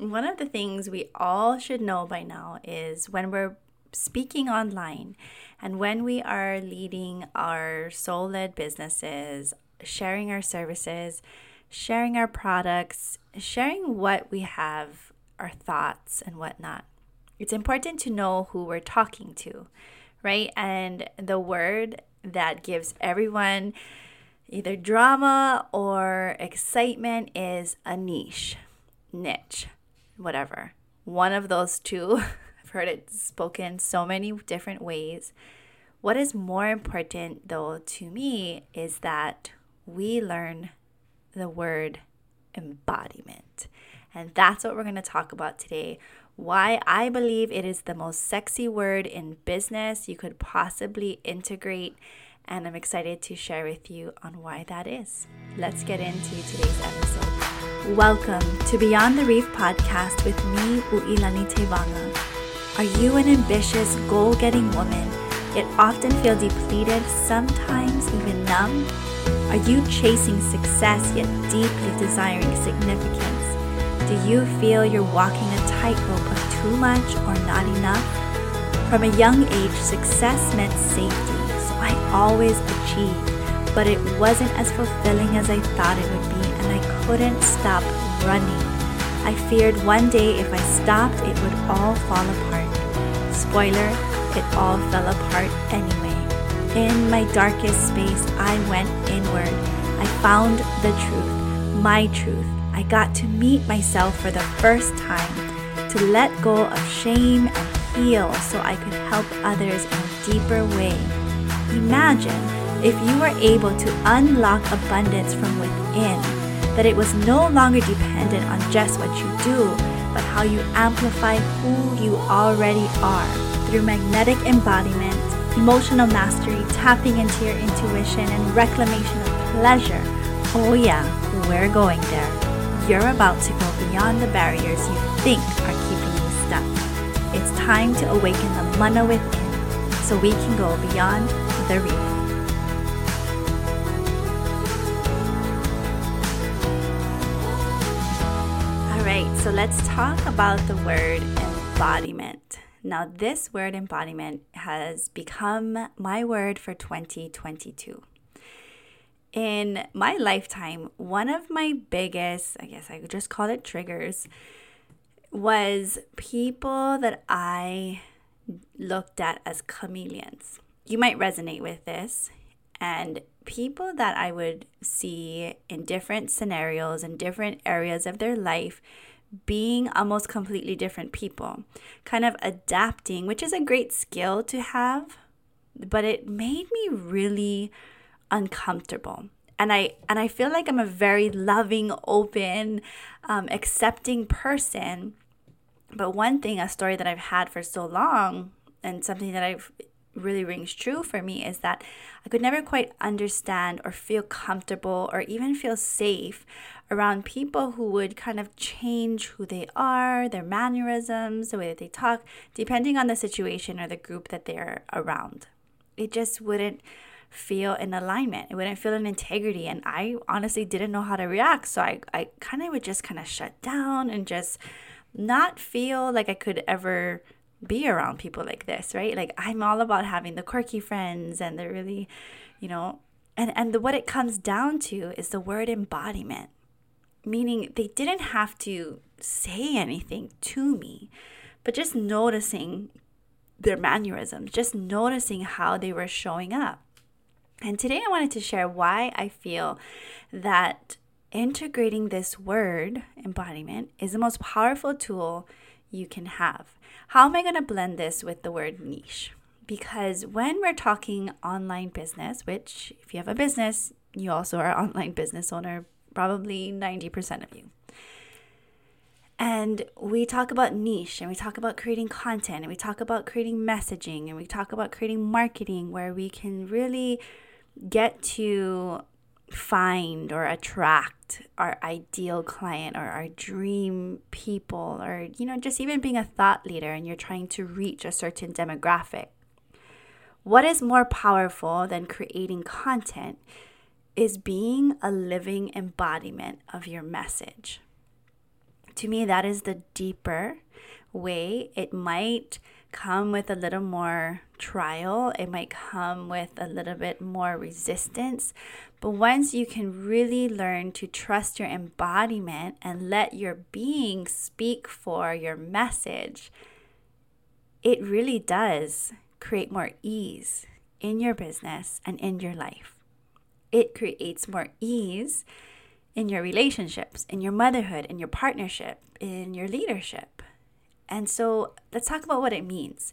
one of the things we all should know by now is when we're speaking online and when we are leading our soul led businesses, sharing our services, sharing our products, sharing what we have, our thoughts, and whatnot, it's important to know who we're talking to, right? And the word that gives everyone either drama or excitement is a niche, niche whatever. One of those two, I've heard it spoken so many different ways. What is more important, though, to me is that we learn the word embodiment. And that's what we're going to talk about today. Why I believe it is the most sexy word in business you could possibly integrate. And I'm excited to share with you on why that is. Let's get into today's episode. Welcome to Beyond the Reef podcast with me, Uilani Tevanga. Are you an ambitious, goal getting woman, yet often feel depleted, sometimes even numb? Are you chasing success, yet deeply desiring significance? Do you feel you're walking a tightrope of too much or not enough? From a young age, success meant safety, so I always achieved, but it wasn't as fulfilling as I thought it would be couldn't stop running. I feared one day if I stopped, it would all fall apart. Spoiler, it all fell apart anyway. In my darkest space, I went inward. I found the truth, my truth. I got to meet myself for the first time, to let go of shame and heal so I could help others in a deeper way. Imagine if you were able to unlock abundance from within that it was no longer dependent on just what you do, but how you amplify who you already are through magnetic embodiment, emotional mastery, tapping into your intuition, and reclamation of pleasure. Oh, yeah, we're going there. You're about to go beyond the barriers you think are keeping you stuck. It's time to awaken the mana within so we can go beyond the reef. So let's talk about the word embodiment. Now, this word embodiment has become my word for 2022. In my lifetime, one of my biggest, I guess I could just call it triggers, was people that I looked at as chameleons. You might resonate with this. And people that I would see in different scenarios and different areas of their life being almost completely different people, kind of adapting, which is a great skill to have, but it made me really uncomfortable. And I and I feel like I'm a very loving, open, um, accepting person. But one thing, a story that I've had for so long, and something that I've really rings true for me is that I could never quite understand or feel comfortable or even feel safe around people who would kind of change who they are, their mannerisms, the way that they talk, depending on the situation or the group that they're around. It just wouldn't feel in alignment. It wouldn't feel in integrity. And I honestly didn't know how to react. So I, I kind of would just kind of shut down and just not feel like I could ever be around people like this, right? Like I'm all about having the quirky friends and the really, you know, and and the, what it comes down to is the word embodiment. Meaning they didn't have to say anything to me, but just noticing their mannerisms, just noticing how they were showing up. And today I wanted to share why I feel that integrating this word, embodiment, is the most powerful tool you can have. How am I going to blend this with the word niche? Because when we're talking online business, which if you have a business, you also are an online business owner, probably 90% of you. And we talk about niche and we talk about creating content and we talk about creating messaging and we talk about creating marketing where we can really get to find or attract our ideal client or our dream people or you know just even being a thought leader and you're trying to reach a certain demographic what is more powerful than creating content is being a living embodiment of your message To me, that is the deeper way. It might come with a little more trial, it might come with a little bit more resistance. But once you can really learn to trust your embodiment and let your being speak for your message, it really does create more ease in your business and in your life. It creates more ease in your relationships, in your motherhood, in your partnership, in your leadership. And so let's talk about what it means.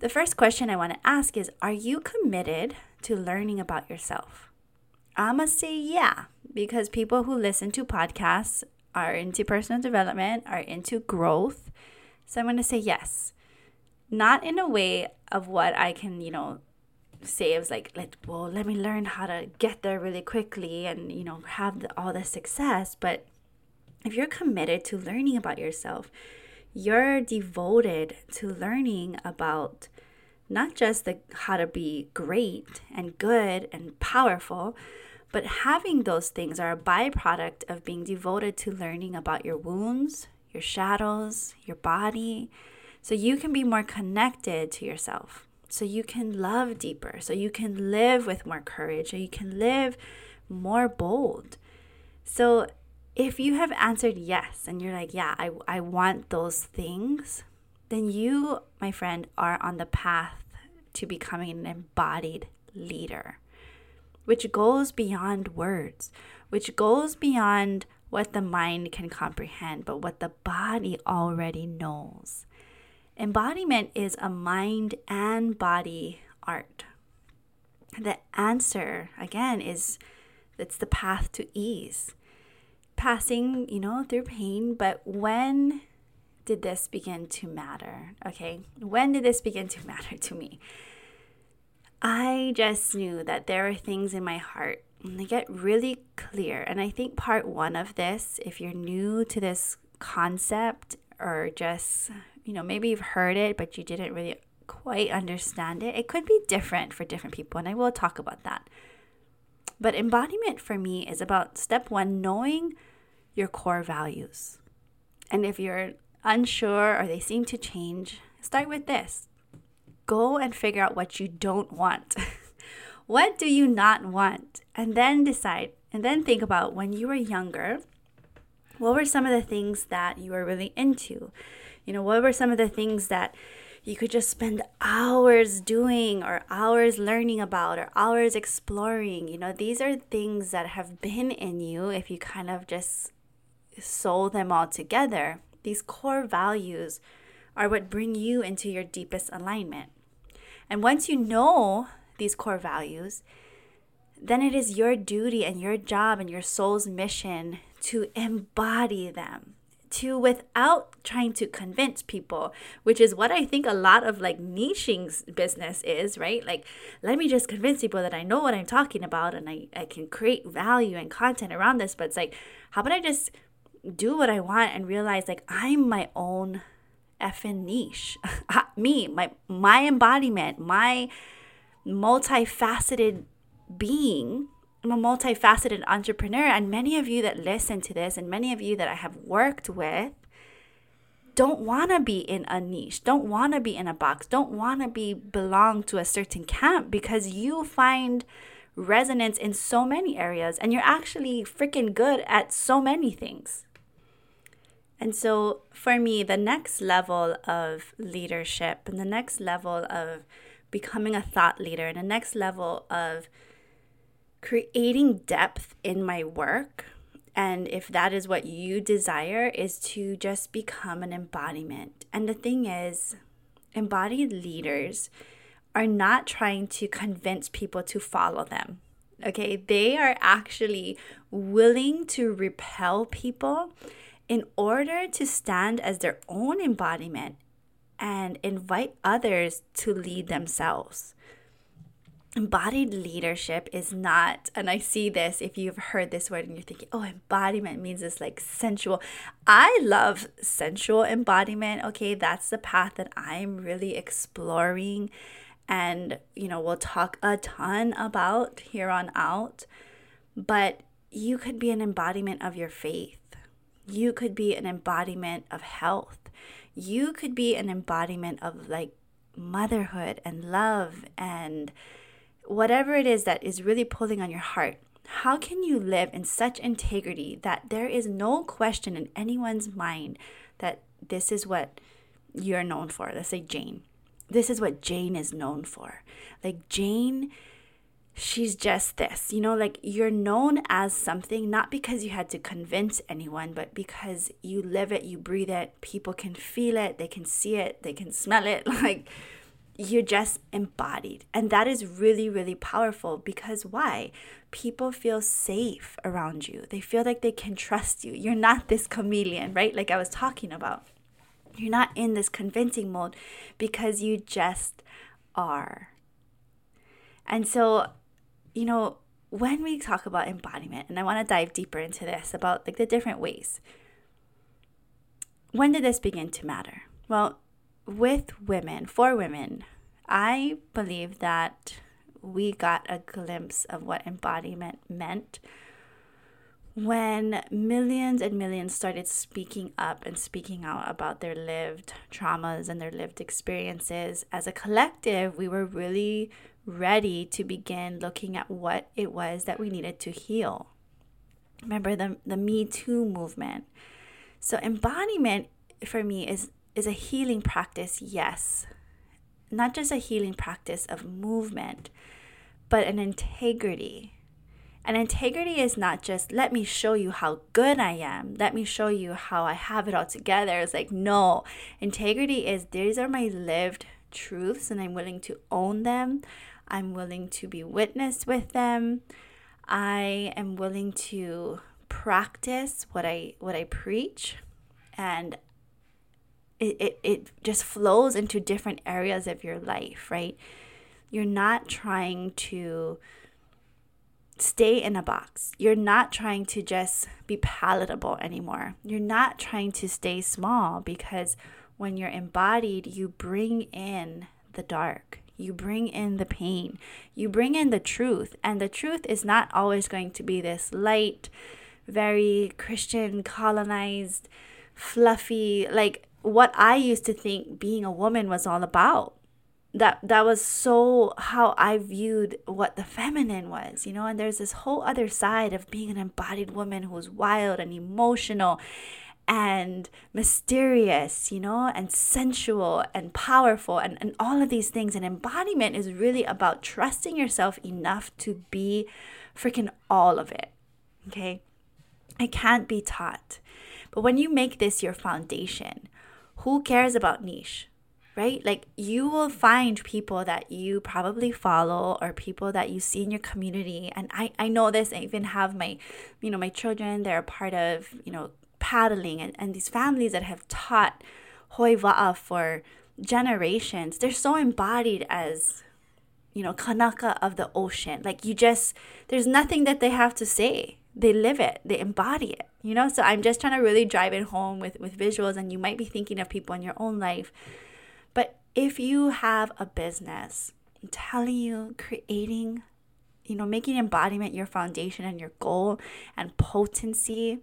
The first question I want to ask is Are you committed to learning about yourself? Going to say yeah, because people who listen to podcasts are into personal development, are into growth. So I'm going to say yes. Not in a way of what I can, you know, say it was like, let, well, let me learn how to get there really quickly and, you know, have the, all the success. But if you're committed to learning about yourself, you're devoted to learning about not just the how to be great and good and powerful, but having those things are a byproduct of being devoted to learning about your wounds, your shadows, your body, so you can be more connected to yourself. So you can love deeper, so you can live with more courage, so you can live more bold. So if you have answered yes and you're like, yeah, I, I want those things, then you, my friend, are on the path to becoming an embodied leader, which goes beyond words, which goes beyond what the mind can comprehend, but what the body already knows. Embodiment is a mind and body art. The answer, again, is it's the path to ease passing, you know, through pain, but when did this begin to matter? Okay, when did this begin to matter to me? I just knew that there are things in my heart and they get really clear. And I think part one of this, if you're new to this concept or just, you know, maybe you've heard it, but you didn't really quite understand it, it could be different for different people. And I will talk about that. But embodiment for me is about step one, knowing your core values. And if you're unsure or they seem to change, start with this go and figure out what you don't want. what do you not want? And then decide, and then think about when you were younger, what were some of the things that you were really into? You know, what were some of the things that you could just spend hours doing or hours learning about or hours exploring. You know, these are things that have been in you if you kind of just sow them all together. These core values are what bring you into your deepest alignment. And once you know these core values, then it is your duty and your job and your soul's mission to embody them to without trying to convince people, which is what I think a lot of like niching business is, right? Like, let me just convince people that I know what I'm talking about and I, I can create value and content around this. But it's like, how about I just do what I want and realize like I'm my own effing niche. Ah, me, my my embodiment, my multifaceted being I'm a multifaceted entrepreneur, and many of you that listen to this, and many of you that I have worked with, don't want to be in a niche, don't want to be in a box, don't want to be belong to a certain camp because you find resonance in so many areas and you're actually freaking good at so many things. And so for me, the next level of leadership and the next level of becoming a thought leader and the next level of creating depth in my work and if that is what you desire is to just become an embodiment. And the thing is embodied leaders are not trying to convince people to follow them okay? They are actually willing to repel people in order to stand as their own embodiment and invite others to lead themselves. Embodied leadership is not and i see this if you've heard this word and you're thinking oh embodiment means it's like sensual. I love sensual embodiment okay? That's the path that i'm really exploring and you know we'll talk a ton about here on out but you could be an embodiment of your faith You could be an embodiment of health. You could be an embodiment of like motherhood and love and whatever it is that is really pulling on your heart. How can you live in such integrity that there is no question in anyone's mind that this is what you're known for? Let's say Jane. This is what Jane is known for. Like Jane she's just this. You know, like you're known as something not because you had to convince anyone, but because you live it, you breathe it, people can feel it, they can see it, they can smell it. Like you're just embodied. And that is really, really powerful because why? People feel safe around you. They feel like they can trust you. You're not this chameleon, right? Like I was talking about. You're not in this convincing mode because you just are. And so you know, when we talk about embodiment, and I want to dive deeper into this about like the different ways. When did this begin to matter? Well, with women, for women, I believe that we got a glimpse of what embodiment meant when millions and millions started speaking up and speaking out about their lived traumas and their lived experiences. As a collective, we were really ready to begin looking at what it was that we needed to heal. Remember the, the Me Too movement. So embodiment for me is is a healing practice, yes. Not just a healing practice of movement, but an integrity. And integrity is not just let me show you how good I am, let me show you how I have it all together. It's like, no, integrity is these are my lived truths and I'm willing to own them. I'm willing to be witnessed with them. I am willing to practice what I what I preach and it, it, it just flows into different areas of your life, right? You're not trying to stay in a box. You're not trying to just be palatable anymore. You're not trying to stay small because when you're embodied, you bring in the dark. You bring in the pain. You bring in the truth. And the truth is not always going to be this light, very Christian, colonized, fluffy, like what I used to think being a woman was all about. That that was so how I viewed what the feminine was, you know, and there's this whole other side of being an embodied woman who's wild and emotional and mysterious, you know, and sensual and powerful and, and all of these things. And embodiment is really about trusting yourself enough to be freaking all of it. Okay. It can't be taught. But when you make this your foundation, who cares about niche? Right? Like you will find people that you probably follow or people that you see in your community. And I, I know this, I even have my, you know, my children, they're a part of, you know, paddling and, and these families that have taught hoi va'a for generations, they're so embodied as, you know, kanaka of the ocean. Like you just, there's nothing that they have to say. They live it, they embody it, you know? So I'm just trying to really drive it home with, with visuals, and you might be thinking of people in your own life. But if you have a business, I'm telling you, creating, you know, making embodiment your foundation and your goal and potency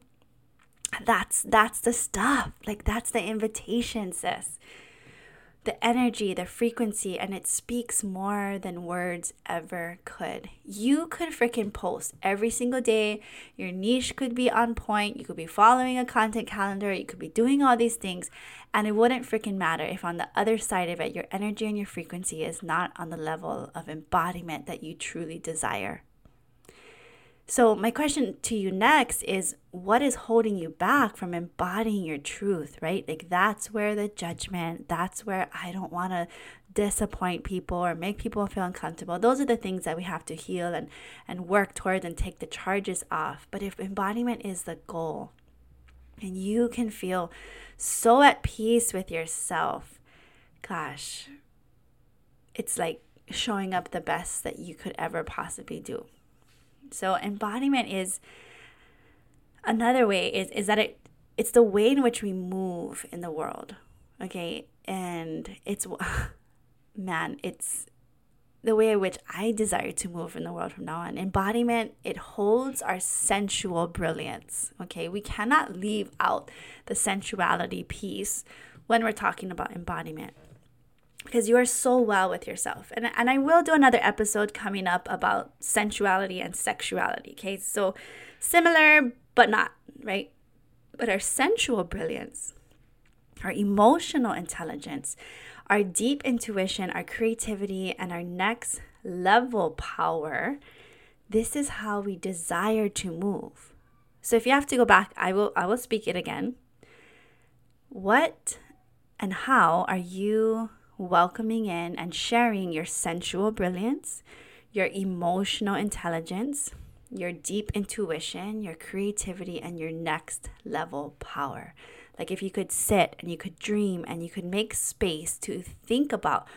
that's that's the stuff. Like that's the invitation sis. The energy the frequency and it speaks more than words ever could. You could freaking post every single day. Your niche could be on point. You could be following a content calendar. You could be doing all these things. And it wouldn't freaking matter if on the other side of it your energy and your frequency is not on the level of embodiment that you truly desire so, my question to you next is what is holding you back from embodying your truth, right? Like, that's where the judgment, that's where I don't want to disappoint people or make people feel uncomfortable. Those are the things that we have to heal and, and work towards and take the charges off. But if embodiment is the goal and you can feel so at peace with yourself, gosh, it's like showing up the best that you could ever possibly do. So embodiment is another way is, is that it it's the way in which we move in the world. Okay? And it's man, it's the way in which I desire to move in the world from now on. Embodiment, it holds our sensual brilliance. Okay, we cannot leave out the sensuality piece when we're talking about embodiment because you are so well with yourself. And, and I will do another episode coming up about sensuality and sexuality. Okay, so similar but not, right? But our sensual brilliance, our emotional intelligence, our deep intuition, our creativity, and our next level power, this is how we desire to move. So if you have to go back, I will I will speak it again. What and how are you welcoming in and sharing your sensual brilliance, your emotional intelligence, your deep intuition, your creativity, and your next level power? Like if you could sit and you could dream and you could make space to think about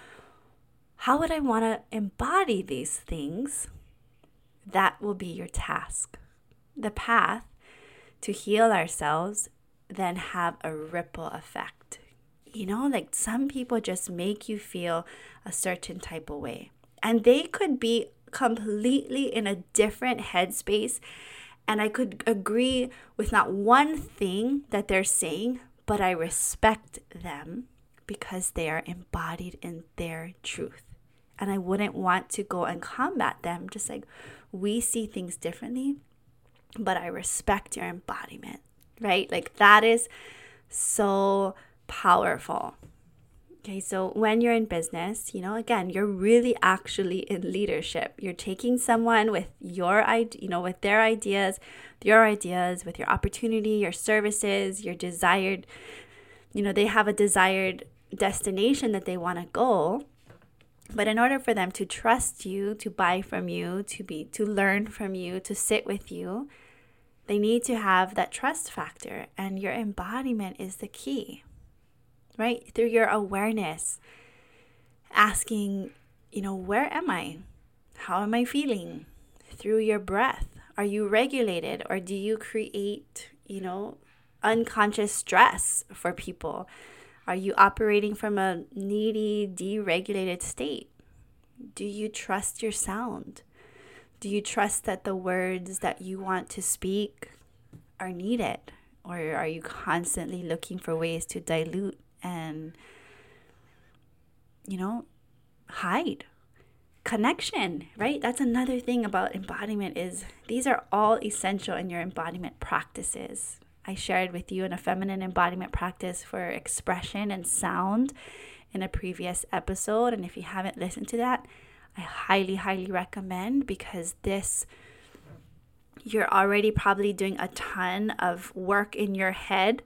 how would I want to embody these things, that will be your task. The path to heal ourselves then have a ripple effect. You know, like some people just make you feel a certain type of way. And they could be completely in a different headspace and I could agree with not one thing that they're saying, but I respect them because they are embodied in their truth. And I wouldn't want to go and combat them, just like we see things differently, but I respect your embodiment, right? Like that is so powerful. Okay, so when you're in business, you know, again, you're really actually in leadership. You're taking someone with your you know, with their ideas, your ideas, with your opportunity, your services, your desired, you know, they have a desired destination that they want to go. But in order for them to trust you, to buy from you, to be to learn from you, to sit with you, they need to have that trust factor and your embodiment is the key right? Through your awareness, asking, you know, where am I? How am I feeling? Through your breath, are you regulated or do you create, you know, unconscious stress for people? Are you operating from a needy, deregulated state? Do you trust your sound? Do you trust that the words that you want to speak are needed? Or are you constantly looking for ways to dilute and you know hide. Connection right? That's another thing about embodiment is these are all essential in your embodiment practices. I shared with you in a feminine embodiment practice for expression and sound in a previous episode and if you haven't listened to that i highly highly recommend because this you're already probably doing a ton of work in your head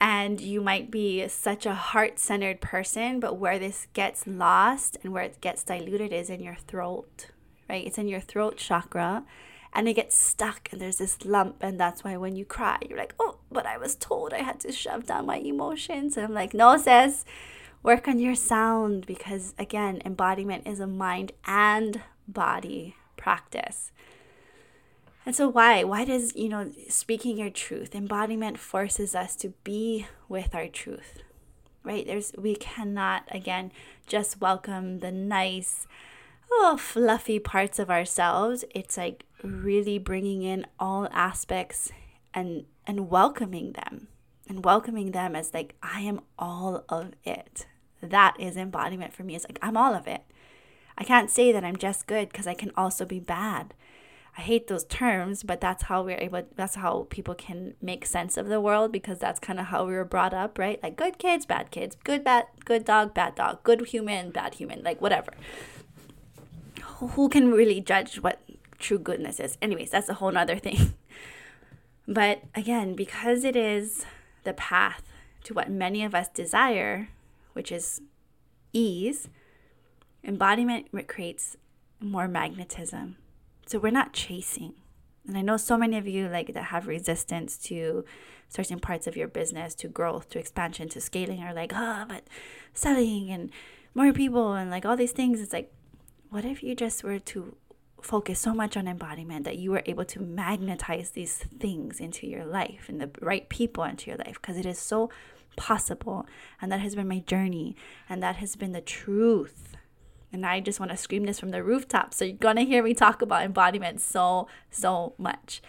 and you might be such a heart centered person, but where this gets lost and where it gets diluted is in your throat, right? It's in your throat chakra and it gets stuck and there's this lump. And that's why when you cry, you're like, oh, but I was told I had to shove down my emotions. And I'm like, no, sis, work on your sound because, again, embodiment is a mind and body practice. And so why? Why does, you know, speaking your truth, embodiment forces us to be with our truth. Right? There's we cannot again just welcome the nice oh fluffy parts of ourselves. It's like really bringing in all aspects and and welcoming them. And welcoming them as like I am all of it. That is embodiment for me. It's like I'm all of it. I can't say that I'm just good because I can also be bad. I hate those terms, but that's how we're able that's how people can make sense of the world because that's kind of how we were brought up, right? Like good kids, bad kids, good bad good dog, bad dog, good human, bad human, like whatever. Who can really judge what true goodness is? Anyways, that's a whole nother thing. But again, because it is the path to what many of us desire, which is ease, embodiment creates more magnetism so we're not chasing. And I know so many of you like that have resistance to certain parts of your business, to growth, to expansion, to scaling are like, oh, but selling and more people and like all these things. It's like, what if you just were to focus so much on embodiment that you were able to magnetize these things into your life and the right people into your life? Because it is so possible. And that has been my journey. And that has been the truth And I just want to scream this from the rooftop. So you're going to hear me talk about embodiment so, so much.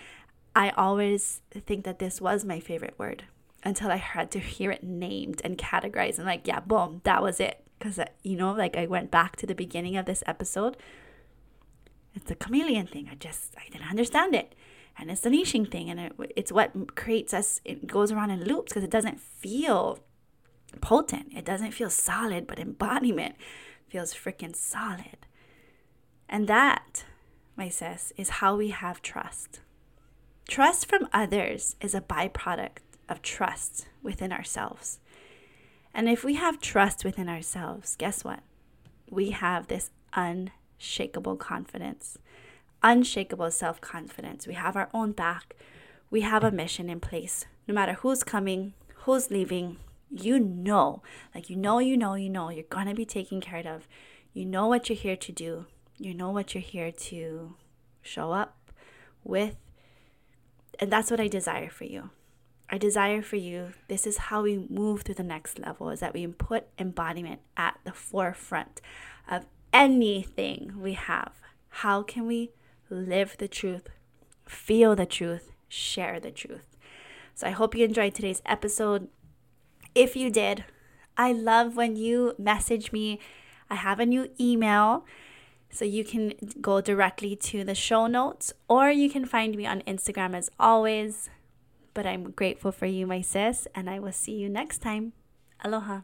I always think that this was my favorite word until I had to hear it named and categorized. And like, yeah, boom, that was it. Because, uh, you know, like I went back to the beginning of this episode. It's a chameleon thing. I just, I didn't understand it. And it's the niching thing. And it, it's what creates us, it goes around in loops because it doesn't feel potent. It doesn't feel solid, but embodiment feels freaking solid. And that, my sis, is how we have trust. Trust from others is a byproduct of trust within ourselves. And if we have trust within ourselves, guess what? We have this unshakable confidence, unshakable self confidence. We have our own back. We have a mission in place. No matter who's coming, who's leaving, you know, like you know, you know, you know, you're to be taken care of. You know what you're here to do. You know what you're here to show up with. And that's what I desire for you. I desire for you, this is how we move to the next level, is that we put embodiment at the forefront of anything we have. How can we live the truth, feel the truth, share the truth? So I hope you enjoyed today's episode. If you did, I love when you message me. I have a new email. So you can go directly to the show notes or you can find me on Instagram as always. But I'm grateful for you, my sis, and I will see you next time. Aloha.